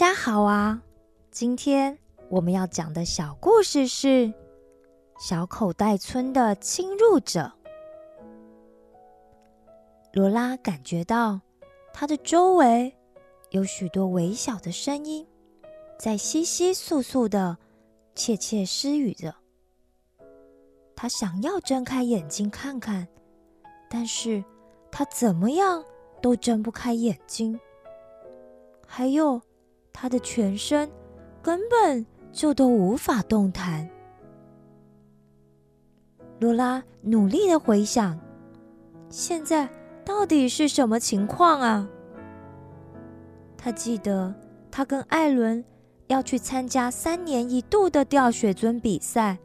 大家好啊！今天我们要讲的小故事是《小口袋村的侵入者》。罗拉感觉到她的周围有许多微小的声音，在窸窸窣窣的窃窃私语着。她想要睁开眼睛看看，但是她怎么样都睁不开眼睛。还有。他的全身根本就都无法动弹。罗拉努力的回想，现在到底是什么情况啊？他记得他跟艾伦要去参加三年一度的吊雪尊比赛，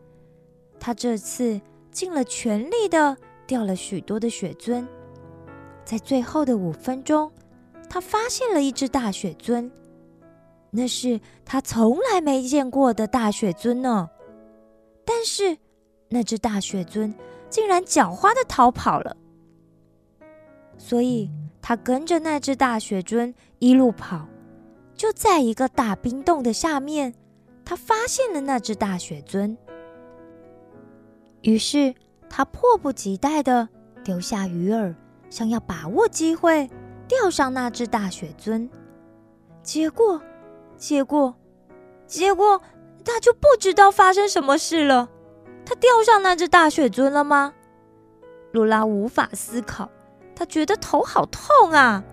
他这次尽了全力的吊了许多的雪尊，在最后的五分钟，他发现了一只大雪尊。那是他从来没见过的大雪尊呢，但是那只大雪尊竟然狡猾的逃跑了，所以他跟着那只大雪尊一路跑，就在一个大冰洞的下面，他发现了那只大雪尊，于是他迫不及待的丢下鱼饵，想要把握机会钓上那只大雪尊，结果。结果，结果他就不知道发生什么事了。他钓上那只大雪尊了吗？罗拉无法思考，他觉得头好痛啊。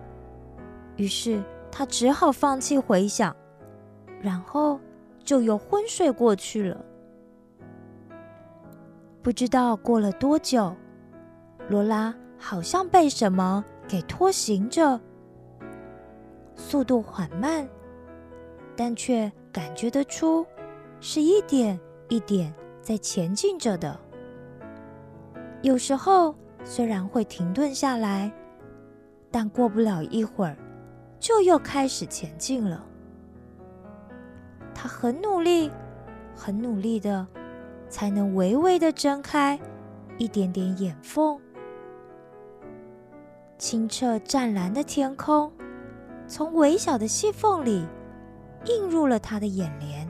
于是他只好放弃回想，然后就又昏睡过去了。不知道过了多久，罗拉好像被什么给拖行着，速度缓慢。但却感觉得出，是一点一点在前进着的。有时候虽然会停顿下来，但过不了一会儿，就又开始前进了。他很努力，很努力的，才能微微的睁开一点点眼缝。清澈湛蓝的天空，从微小的细缝里。映入了他的眼帘，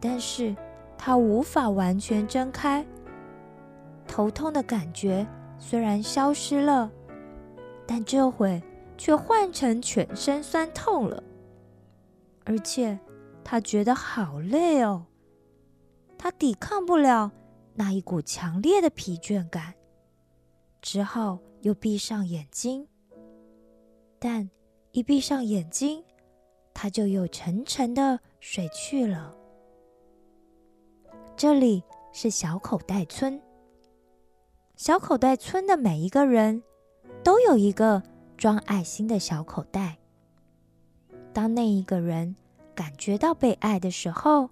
但是他无法完全睁开。头痛的感觉虽然消失了，但这回却换成全身酸痛了，而且他觉得好累哦。他抵抗不了那一股强烈的疲倦感，只好又闭上眼睛。但一闭上眼睛，他就又沉沉的睡去了。这里是小口袋村。小口袋村的每一个人都有一个装爱心的小口袋。当那一个人感觉到被爱的时候，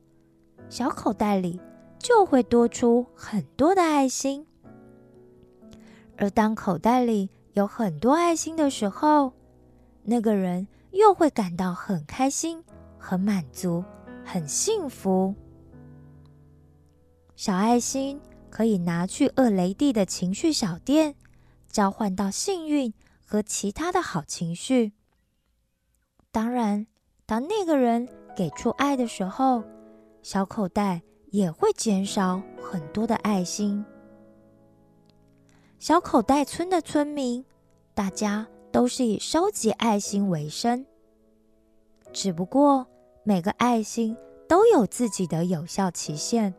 小口袋里就会多出很多的爱心。而当口袋里有很多爱心的时候，那个人。又会感到很开心、很满足、很幸福。小爱心可以拿去厄雷蒂的情绪小店，交换到幸运和其他的好情绪。当然，当那个人给出爱的时候，小口袋也会减少很多的爱心。小口袋村的村民，大家。都是以收集爱心为生，只不过每个爱心都有自己的有效期限。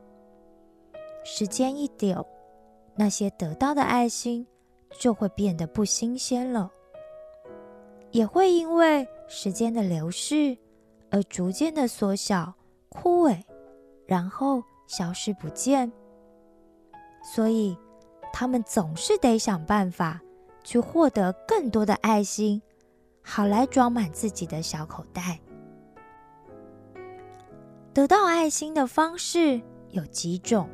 时间一久，那些得到的爱心就会变得不新鲜了，也会因为时间的流逝而逐渐的缩小、枯萎，然后消失不见。所以，他们总是得想办法。去获得更多的爱心，好来装满自己的小口袋。得到爱心的方式有几种。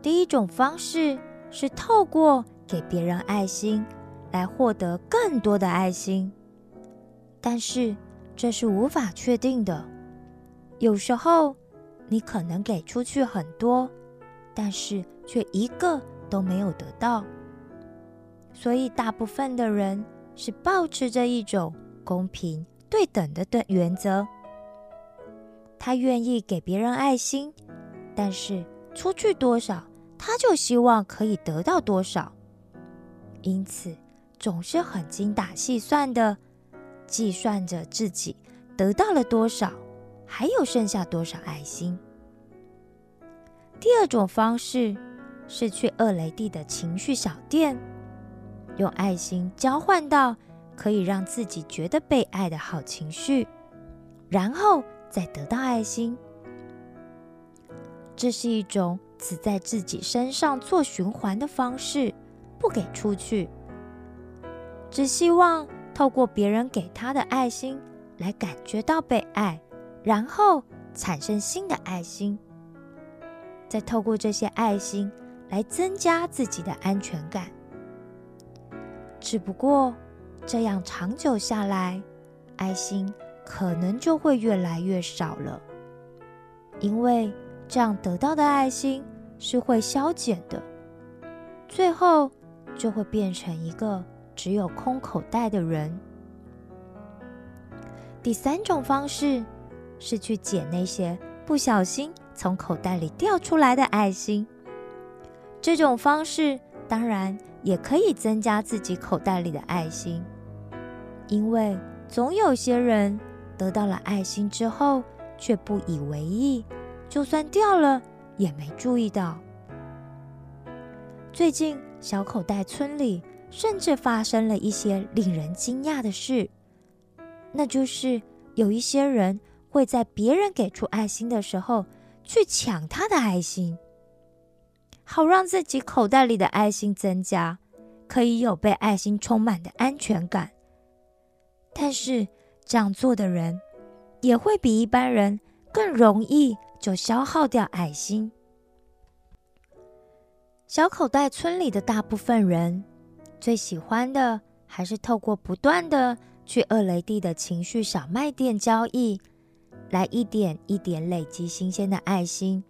第一种方式是透过给别人爱心来获得更多的爱心，但是这是无法确定的。有时候你可能给出去很多，但是却一个都没有得到。所以，大部分的人是保持着一种公平对等的的原则。他愿意给别人爱心，但是出去多少，他就希望可以得到多少，因此总是很精打细算的计算着自己得到了多少，还有剩下多少爱心。第二种方式是去厄雷蒂的情绪小店，用爱心交换到可以让自己觉得被爱的好情绪，然后。再得到爱心，这是一种只在自己身上做循环的方式，不给出去，只希望透过别人给他的爱心来感觉到被爱，然后产生新的爱心，再透过这些爱心来增加自己的安全感。只不过这样长久下来，爱心。可能就会越来越少了，因为这样得到的爱心是会消减的，最后就会变成一个只有空口袋的人。第三种方式是去捡那些不小心从口袋里掉出来的爱心，这种方式当然也可以增加自己口袋里的爱心，因为总有些人。得到了爱心之后，却不以为意，就算掉了也没注意到。最近，小口袋村里甚至发生了一些令人惊讶的事，那就是有一些人会在别人给出爱心的时候去抢他的爱心，好让自己口袋里的爱心增加，可以有被爱心充满的安全感。但是，这样做的人也会比一般人更容易就消耗掉爱心。小口袋村里的大部分人最喜欢的还是透过不断的去二雷地的情绪小卖店交易，来一点一点累积新鲜的爱心。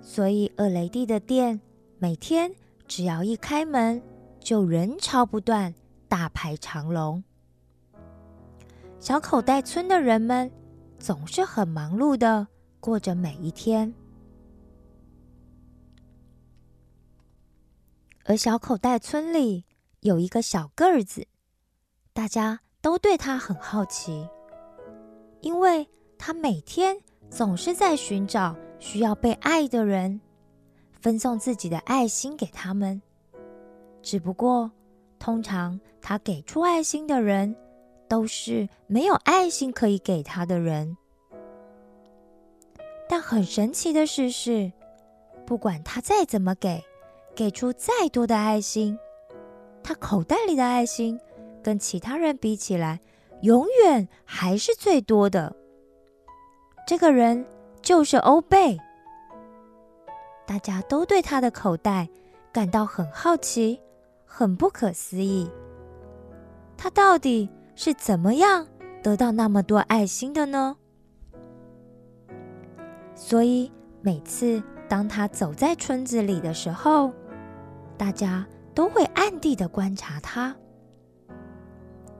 所以厄雷蒂的店每天只要一开门，就人潮不断，大排长龙。小口袋村的人们总是很忙碌的过着每一天，而小口袋村里有一个小个儿子，大家都对他很好奇，因为他每天总是在寻找需要被爱的人，分送自己的爱心给他们。只不过，通常他给出爱心的人。都是没有爱心可以给他的人，但很神奇的事是，不管他再怎么给，给出再多的爱心，他口袋里的爱心跟其他人比起来，永远还是最多的。这个人就是欧贝，大家都对他的口袋感到很好奇，很不可思议，他到底？是怎么样得到那么多爱心的呢？所以每次当他走在村子里的时候，大家都会暗地的观察他。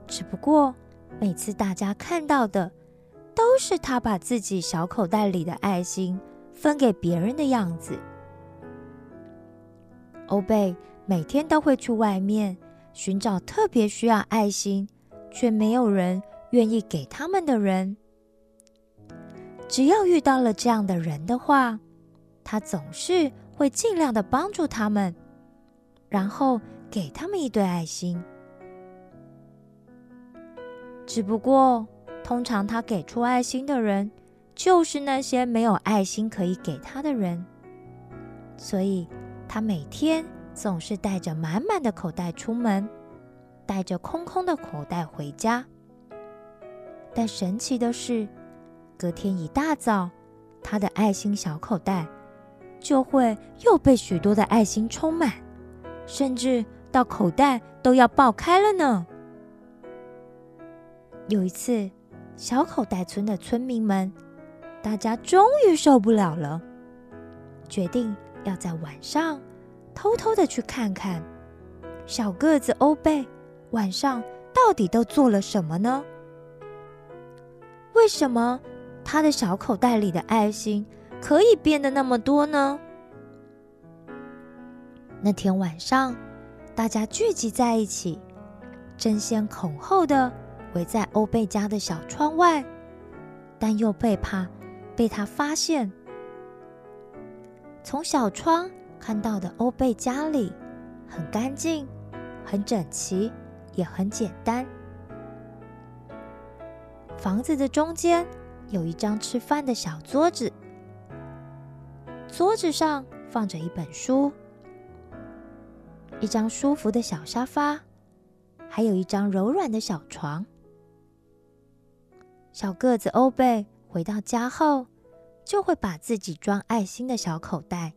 只不过每次大家看到的都是他把自己小口袋里的爱心分给别人的样子。欧贝每天都会去外面寻找特别需要爱心。却没有人愿意给他们的人。只要遇到了这样的人的话，他总是会尽量的帮助他们，然后给他们一堆爱心。只不过，通常他给出爱心的人，就是那些没有爱心可以给他的人，所以他每天总是带着满满的口袋出门。带着空空的口袋回家，但神奇的是，隔天一大早，他的爱心小口袋就会又被许多的爱心充满，甚至到口袋都要爆开了呢。有一次，小口袋村的村民们，大家终于受不了了，决定要在晚上偷偷的去看看小个子欧贝。晚上到底都做了什么呢？为什么他的小口袋里的爱心可以变得那么多呢？那天晚上，大家聚集在一起，争先恐后的围在欧贝家的小窗外，但又被怕被他发现。从小窗看到的欧贝家里很干净、很整齐，也很简单。房子的中间有一张吃饭的小桌子，桌子上放着一本书。一张舒服的小沙发，还有一张柔软的小床。小个子欧贝回到家后，就会把自己装爱心的小口袋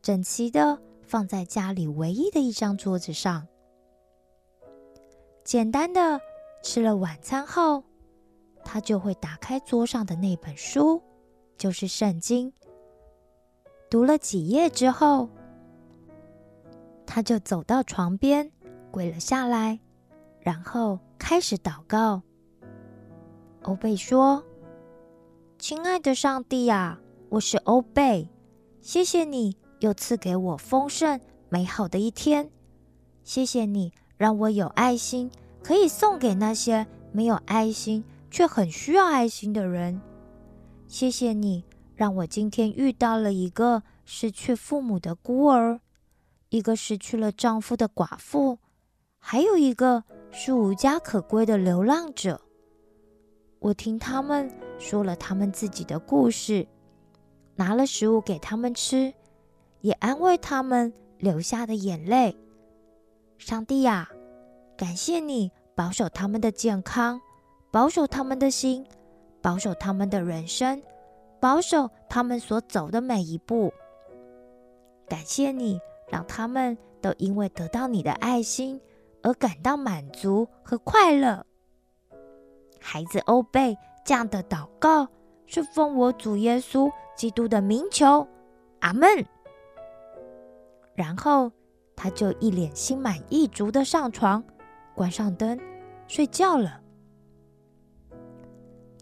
整齐的放在家里唯一的一张桌子上。简单的吃了晚餐后，他就会打开桌上的那本书，就是圣经。读了几页之后。他就走到床边，跪了下来，然后开始祷告。欧贝说：“亲爱的上帝啊，我是欧贝，谢谢你又赐给我丰盛美好的一天。谢谢你让我有爱心，可以送给那些没有爱心却很需要爱心的人。谢谢你让我今天遇到了一个失去父母的孤儿。”一个失去了丈夫的寡妇，还有一个是无家可归的流浪者。我听他们说了他们自己的故事，拿了食物给他们吃，也安慰他们流下的眼泪。上帝呀，感谢你保守他们的健康，保守他们的心，保守他们的人生，保守他们所走的每一步。感谢你。让他们都因为得到你的爱心而感到满足和快乐。孩子欧贝这样的祷告是奉我主耶稣基督的名求，阿门。然后他就一脸心满意足的上床，关上灯，睡觉了。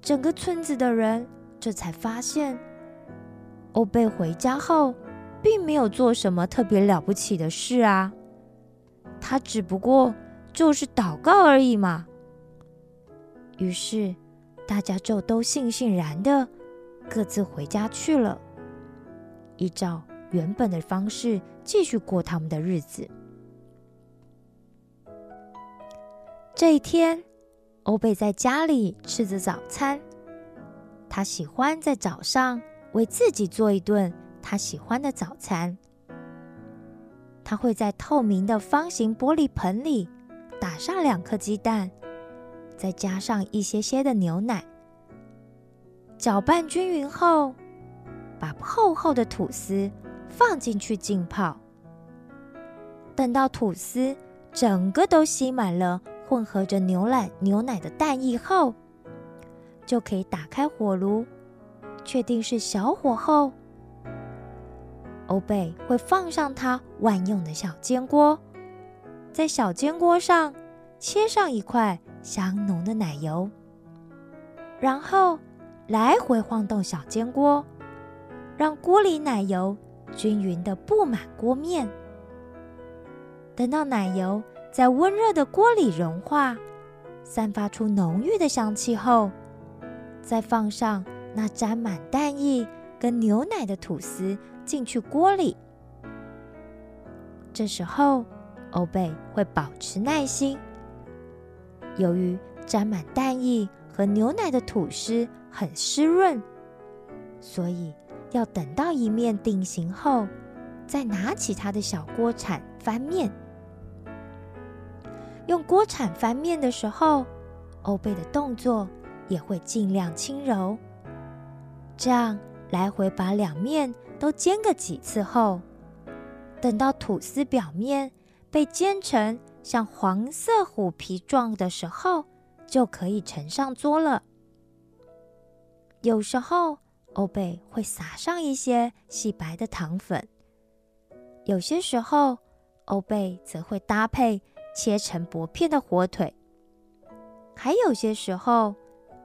整个村子的人这才发现，欧贝回家后。并没有做什么特别了不起的事啊，他只不过就是祷告而已嘛。于是大家就都悻悻然的各自回家去了，依照原本的方式继续过他们的日子。这一天，欧贝在家里吃着早餐，他喜欢在早上为自己做一顿。他喜欢的早餐，他会在透明的方形玻璃盆里打上两颗鸡蛋，再加上一些些的牛奶，搅拌均匀后，把厚厚的吐司放进去浸泡。等到吐司整个都吸满了混合着牛奶牛奶的蛋液后，就可以打开火炉，确定是小火后。欧贝会放上他万用的小煎锅，在小煎锅上切上一块香浓的奶油，然后来回晃动小煎锅，让锅里奶油均匀的布满锅面。等到奶油在温热的锅里融化，散发出浓郁的香气后，再放上那沾满蛋液跟牛奶的吐司。进去锅里，这时候欧贝会保持耐心。由于沾满蛋液和牛奶的吐司很湿润，所以要等到一面定型后，再拿起它的小锅铲翻面。用锅铲翻面的时候，欧贝的动作也会尽量轻柔，这样来回把两面。都煎个几次后，等到吐司表面被煎成像黄色虎皮状的时候，就可以盛上桌了。有时候欧贝会撒上一些细白的糖粉，有些时候欧贝则会搭配切成薄片的火腿，还有些时候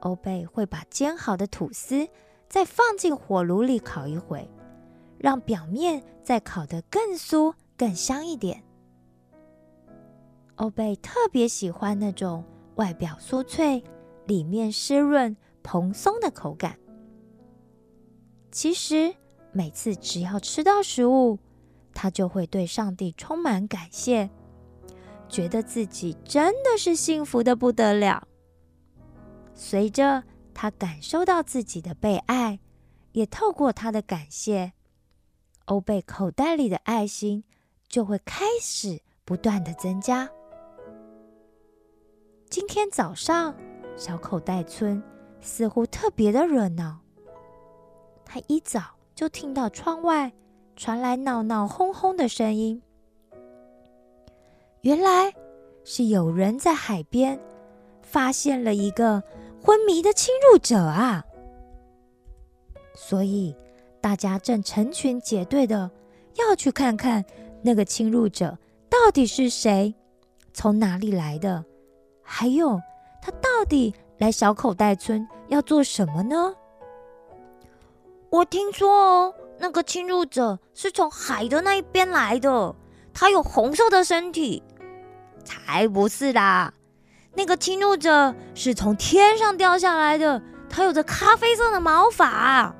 欧贝会把煎好的吐司再放进火炉里烤一会，让表面再烤得更酥、更香一点。欧贝特别喜欢那种外表酥脆、里面湿润、蓬松的口感。其实，每次只要吃到食物，他就会对上帝充满感谢，觉得自己真的是幸福的不得了。随着他感受到自己的被爱，也透过他的感谢，欧贝口袋里的爱心就会开始不断的增加。今天早上，小口袋村似乎特别的热闹。他一早就听到窗外传来闹闹哄哄的声音，原来是有人在海边发现了一个昏迷的侵入者啊！所以大家正成群结队的要去看看那个侵入者到底是谁，从哪里来的。还有，他到底来小口袋村要做什么呢？我听说哦，那个侵入者是从海的那一边来的，他有红色的身体。才不是啦，那个侵入者是从天上掉下来的，他有着咖啡色的毛发。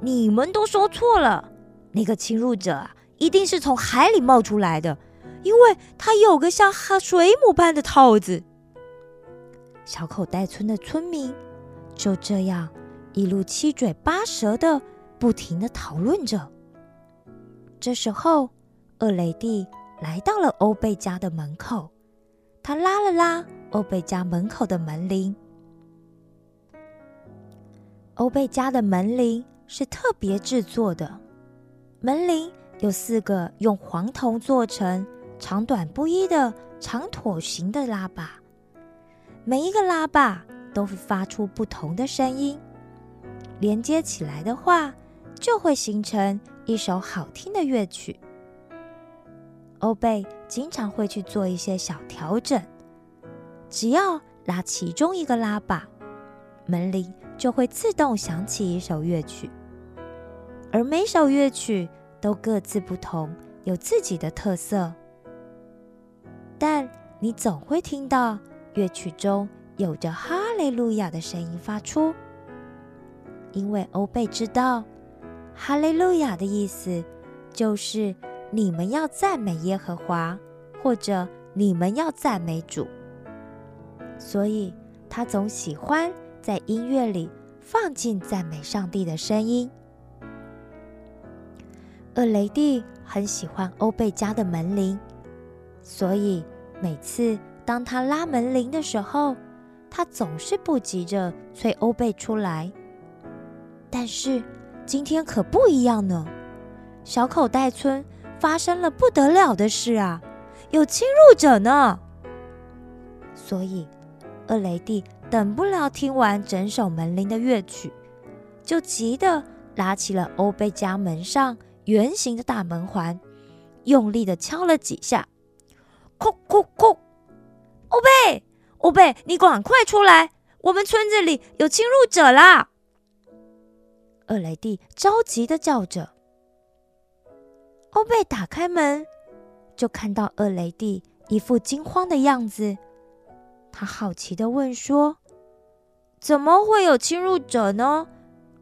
你们都说错了，那个侵入者，一定是从海里冒出来的。因为它有个像哈水母般的套子，小口袋村的村民就这样一路七嘴八舌的不停的讨论着。这时候，厄雷蒂来到了欧贝家的门口，他拉了拉欧贝家门口的门铃。欧贝家的门铃是特别制作的，门铃有四个用黄铜做成。长短不一的长椭形的喇叭，每一个喇叭都会发出不同的声音，连接起来的话，就会形成一首好听的乐曲。欧贝经常会去做一些小调整，只要拉其中一个喇叭，门铃就会自动响起一首乐曲，而每首乐曲都各自不同，有自己的特色。但你总会听到乐曲中有着“哈利路亚”的声音发出，因为欧贝知道“哈利路亚”的意思就是你们要赞美耶和华，或者你们要赞美主，所以他总喜欢在音乐里放进赞美上帝的声音。厄雷蒂很喜欢欧贝家的门铃。所以每次当他拉门铃的时候，他总是不急着催欧贝出来。但是今天可不一样呢，小口袋村发生了不得了的事啊，有侵入者呢。所以厄雷蒂等不了听完整首门铃的乐曲，就急得拉起了欧贝家门上圆形的大门环，用力的敲了几下。哭哭哭！欧贝，欧贝，你赶快出来！我们村子里有侵入者啦！厄雷蒂着急的叫着。欧贝打开门，就看到厄雷蒂一副惊慌的样子。他好奇的问说：“怎么会有侵入者呢？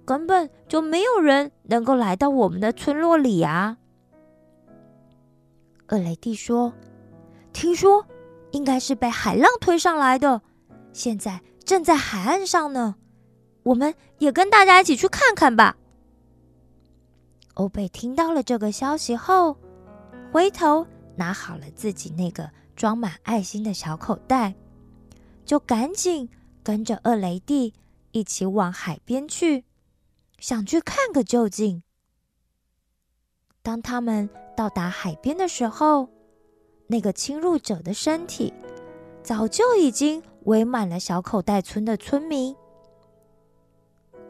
根本就没有人能够来到我们的村落里啊！”厄雷蒂说。听说应该是被海浪推上来的，现在正在海岸上呢。我们也跟大家一起去看看吧。欧贝听到了这个消息后，回头拿好了自己那个装满爱心的小口袋，就赶紧跟着厄雷蒂一起往海边去，想去看个究竟。当他们到达海边的时候，那个侵入者的身体早就已经围满了小口袋村的村民，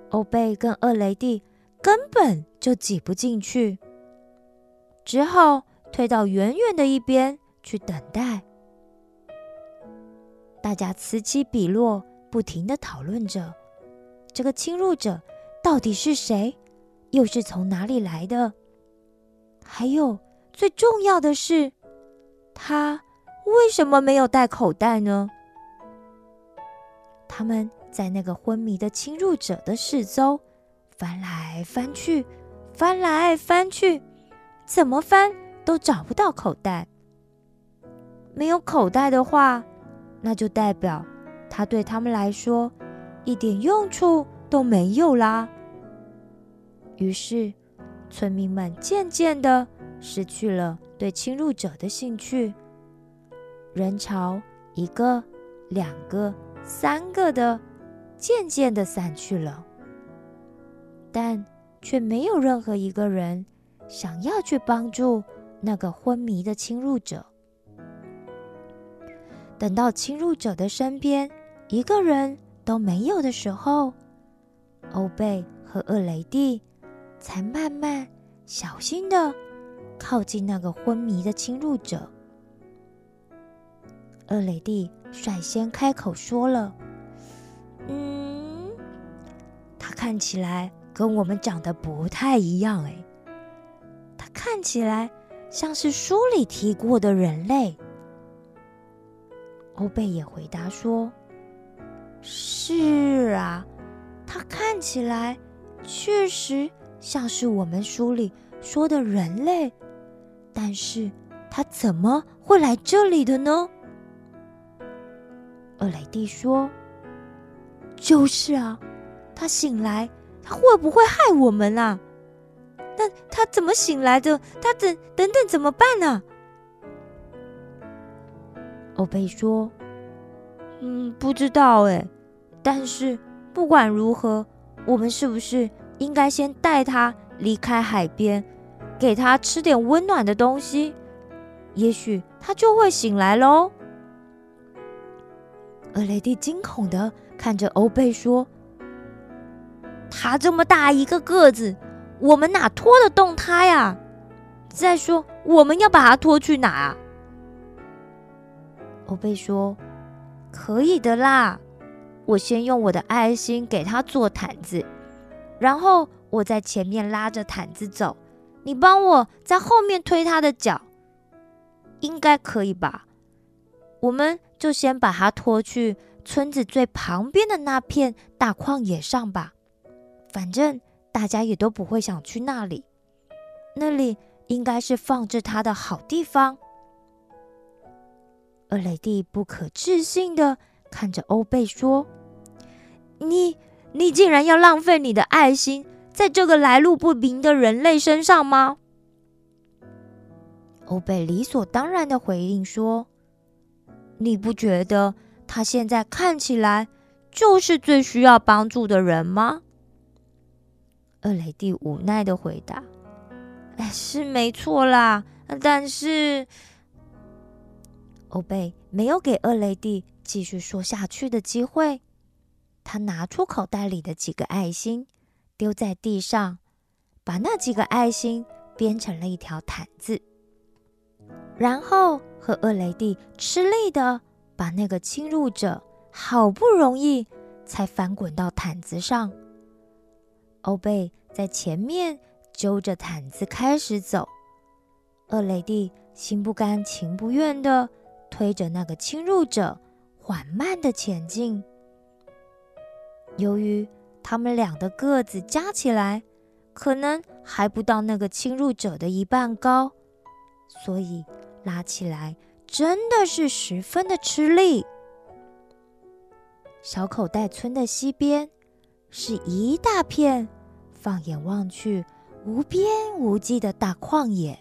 欧贝跟厄雷蒂根本就挤不进去，只好退到远远的一边去等待。大家此起彼落，不停的讨论着这个侵入者到底是谁，又是从哪里来的。还有最重要的是，他为什么没有带口袋呢？他们在那个昏迷的侵入者的四周翻来翻去，翻来翻去，怎么翻都找不到口袋。没有口袋的话，那就代表他对他们来说一点用处都没有啦。于是。村民们渐渐的失去了对侵入者的兴趣，人潮一个、两个、三个的渐渐的散去了，但却没有任何一个人想要去帮助那个昏迷的侵入者。等到侵入者的身边一个人都没有的时候，欧贝和厄雷蒂。才慢慢、小心的靠近那个昏迷的侵入者。厄雷蒂率先开口说了：“嗯，他看起来跟我们长得不太一样，哎，他看起来像是书里提过的人类。”欧贝也回答说：“是啊，他看起来确实。”像是我们书里说的人类，但是他怎么会来这里的呢？厄雷蒂说：“就是啊，他醒来，他会不会害我们啊？那他怎么醒来的？他等等等怎么办呢？”欧贝说：“嗯，不知道哎，但是不管如何，我们是不是？”应该先带他离开海边，给他吃点温暖的东西，也许他就会醒来喽。厄雷蒂惊恐的看着欧贝说：“他这么大一个个子，我们哪拖得动他呀？再说，我们要把他拖去哪啊？”欧贝说：“可以的啦，我先用我的爱心给他做毯子。”然后我在前面拉着毯子走，你帮我在后面推他的脚，应该可以吧？我们就先把他拖去村子最旁边的那片大旷野上吧，反正大家也都不会想去那里，那里应该是放置他的好地方。厄雷蒂不可置信的看着欧贝说：“你。”你竟然要浪费你的爱心在这个来路不明的人类身上吗？欧贝理所当然的回应说：“你不觉得他现在看起来就是最需要帮助的人吗？”厄雷蒂无奈的回答：“哎，是没错啦，但是……”欧贝没有给厄雷蒂继续说下去的机会。他拿出口袋里的几个爱心，丢在地上，把那几个爱心编成了一条毯子，然后和厄雷蒂吃力的把那个侵入者好不容易才翻滚到毯子上。欧贝在前面揪着毯子开始走，厄雷蒂心不甘情不愿的推着那个侵入者缓慢的前进。由于他们俩的个子加起来可能还不到那个侵入者的一半高，所以拉起来真的是十分的吃力。小口袋村的西边是一大片，放眼望去无边无际的大旷野，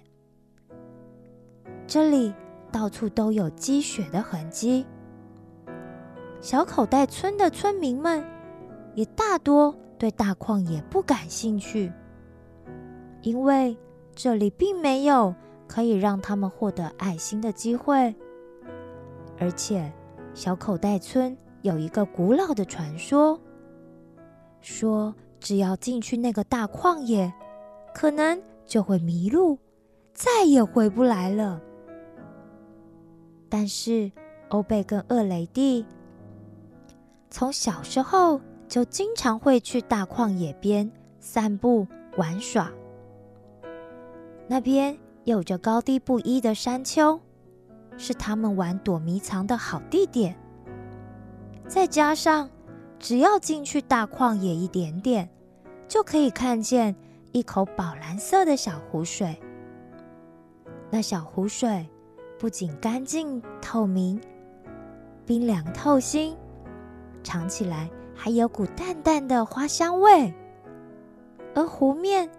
这里到处都有积雪的痕迹。小口袋村的村民们。也大多对大旷野不感兴趣，因为这里并没有可以让他们获得爱心的机会。而且，小口袋村有一个古老的传说，说只要进去那个大旷野，可能就会迷路，再也回不来了。但是，欧贝跟厄雷蒂。从小时候就经常会去大旷野边散步玩耍。那边有着高低不一的山丘，是他们玩躲迷藏的好地点。再加上，只要进去大旷野一点点，就可以看见一口宝蓝色的小湖水。那小湖水不仅干净透明、冰凉透心，尝起来还有股淡淡的花香味。而湖面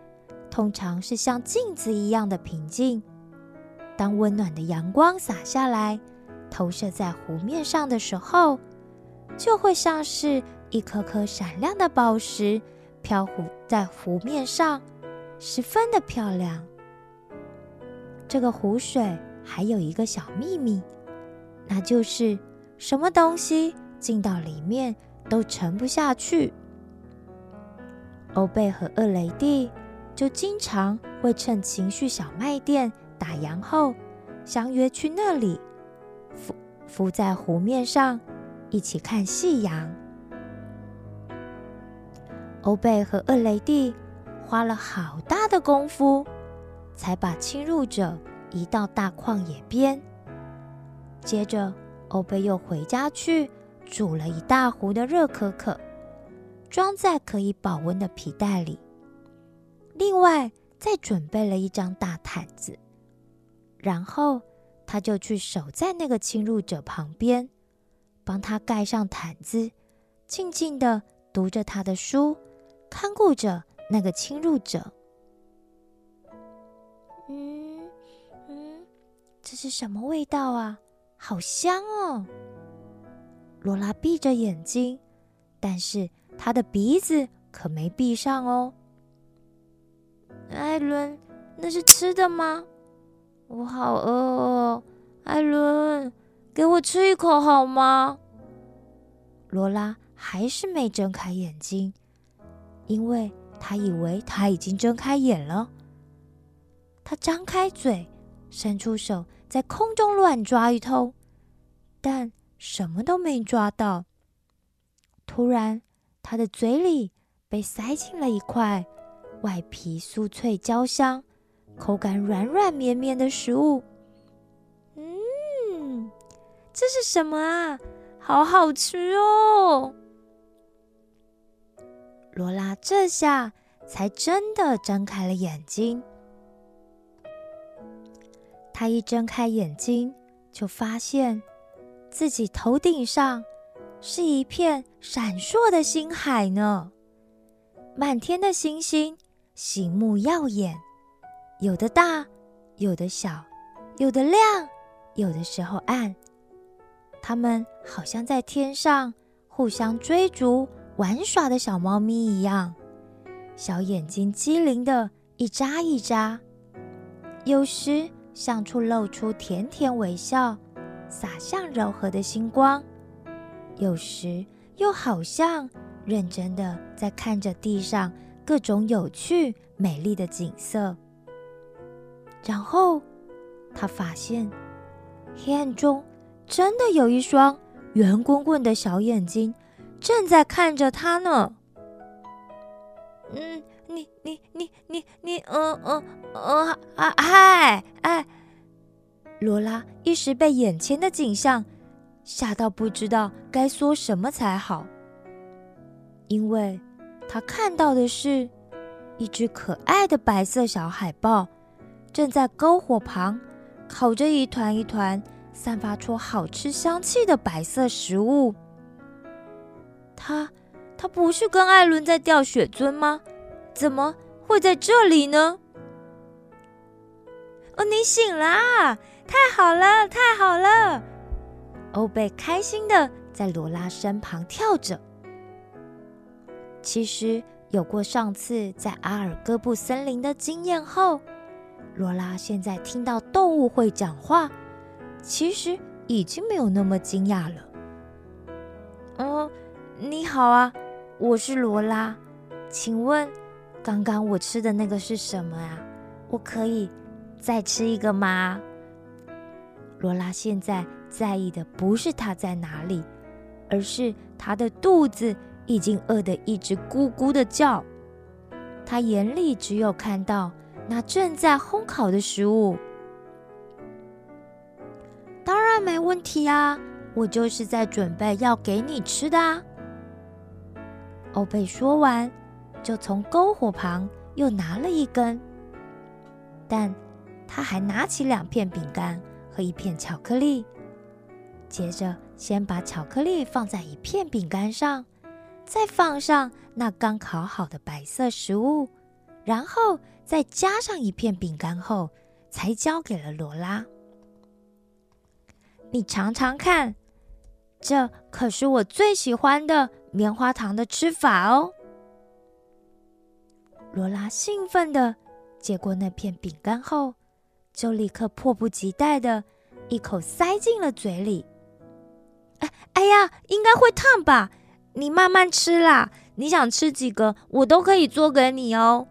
通常是像镜子一样的平静。当温暖的阳光洒下来，投射在湖面上的时候，就会像是一颗颗闪亮的宝石漂浮在湖面上，十分的漂亮。这个湖水还有一个小秘密，那就是什么东西进到里面都沉不下去。欧贝和厄雷蒂就经常会趁情绪小卖店打烊后，相约去那里浮浮在湖面上。一起看夕阳。欧贝和厄雷蒂花了好大的功夫，才把侵入者移到大旷野边。接着，欧贝又回家去煮了一大壶的热可可，装在可以保温的皮袋里。另外，再准备了一张大毯子，然后他就去守在那个侵入者旁边。帮他盖上毯子，静静的读着他的书，看顾着那个侵入者。嗯嗯，这是什么味道啊？好香哦！罗拉闭着眼睛，但是他的鼻子可没闭上哦。艾伦，那是吃的吗？我好饿哦，艾伦。给我吃一口好吗？罗拉还是没睁开眼睛，因为她以为她已经睁开眼了。她张开嘴，伸出手，在空中乱抓一通，但什么都没抓到。突然，他的嘴里被塞进了一块外皮酥脆、焦香、口感软软绵绵的食物。嗯这是什么啊？好好吃哦！罗拉这下才真的睁开了眼睛。他一睁开眼睛，就发现自己头顶上是一片闪烁的星海呢。满天的星星，醒目耀眼，有的大，有的小，有的亮，有的时候暗。它们好像在天上互相追逐玩耍的小猫咪一样，小眼睛机灵的一眨一眨，有时向处露出甜甜微笑，洒向柔和的星光；有时又好像认真的在看着地上各种有趣美丽的景色。然后他发现黑暗中。真的有一双圆滚滚的小眼睛，正在看着他呢。嗯，你你你你你，嗯嗯嗯，啊嗨哎！罗拉一时被眼前的景象吓到，不知道该说什么才好，因为他看到的是一只可爱的白色小海豹，正在篝火旁烤着一团一团。散发出好吃香气的白色食物。他，他不是跟艾伦在钓雪尊吗？怎么会在这里呢？哦，你醒啦！太好了，太好了！欧贝开心的在罗拉身旁跳着。其实有过上次在阿尔戈布森林的经验后，罗拉现在听到动物会讲话。其实已经没有那么惊讶了。哦，你好啊，我是罗拉，请问刚刚我吃的那个是什么啊？我可以再吃一个吗？罗拉现在在意的不是他在哪里，而是他的肚子已经饿得一直咕咕的叫，他眼里只有看到那正在烘烤的食物。当然没问题啊，我就是在准备要给你吃的啊。欧贝说完，就从篝火旁又拿了一根，但他还拿起两片饼干和一片巧克力。接着，先把巧克力放在一片饼干上，再放上那刚烤好的白色食物，然后再加上一片饼干后，才交给了罗拉。你尝尝看，这可是我最喜欢的棉花糖的吃法哦。罗拉兴奋的接过那片饼干后，就立刻迫不及待的一口塞进了嘴里。哎哎呀，应该会烫吧？你慢慢吃啦。你想吃几个，我都可以做给你哦。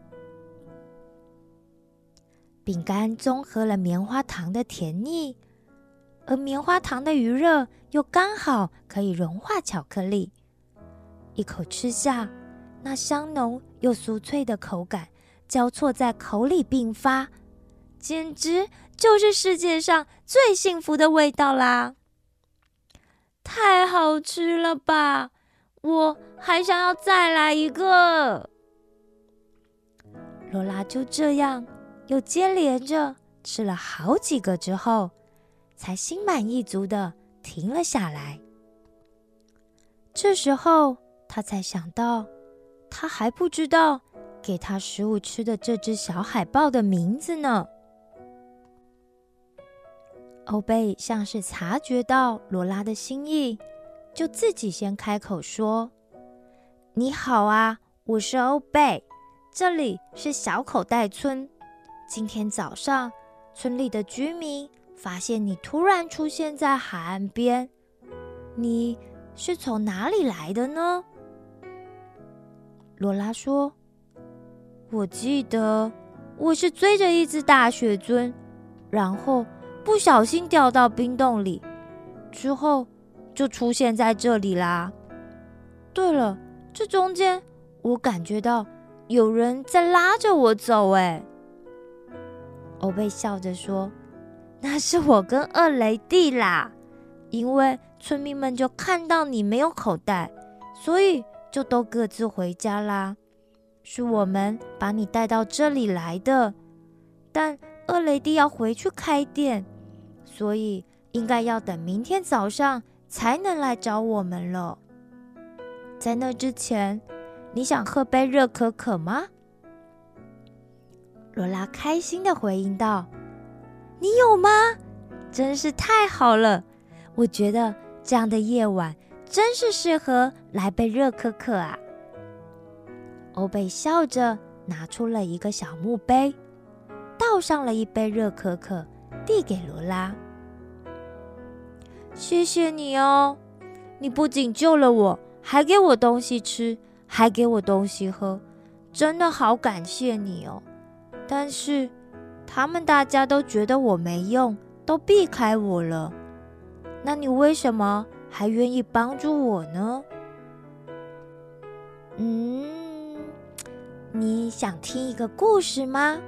饼干综合了棉花糖的甜腻，而棉花糖的余热又刚好可以融化巧克力。一口吃下，那香浓又酥脆的口感交错在口里并发，简直就是世界上最幸福的味道啦！太好吃了吧！我还想要再来一个。罗拉就这样又接连着吃了好几个之后，才心满意足的停了下来。这时候，他才想到，他还不知道给他食物吃的这只小海豹的名字呢。欧贝像是察觉到罗拉的心意，就自己先开口说：“你好啊，我是欧贝，这里是小口袋村。今天早上，村里的居民发现你突然出现在海岸边，你是从哪里来的呢？”罗拉说：“我记得我是追着一只大雪尊，然后。”不小心掉到冰洞里，之后就出现在这里啦。对了，这中间我感觉到有人在拉着我走。哎，欧贝笑着说：“那是我跟二雷弟啦。因为村民们就看到你没有口袋，所以就都各自回家啦。是我们把你带到这里来的，但二雷弟要回去开店。”所以应该要等明天早上才能来找我们了。在那之前，你想喝杯热可可吗？罗拉开心的回应道：“你有吗？真是太好了！我觉得这样的夜晚真是适合来杯热可可啊。”欧贝笑着拿出了一个小木杯，倒上了一杯热可可，递给罗拉。谢谢你哦，你不仅救了我，还给我东西吃，还给我东西喝，真的好感谢你哦。但是他们大家都觉得我没用，都避开我了。那你为什么还愿意帮助我呢？嗯，你想听一个故事吗？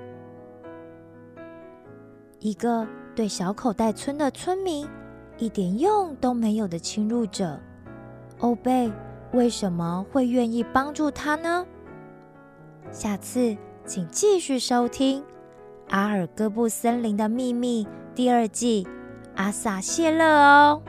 一个对小口袋村的村民。一点用都没有的侵入者，欧贝为什么会愿意帮助他呢？下次请继续收听《阿尔戈布森林的秘密》第二季，阿萨谢勒哦。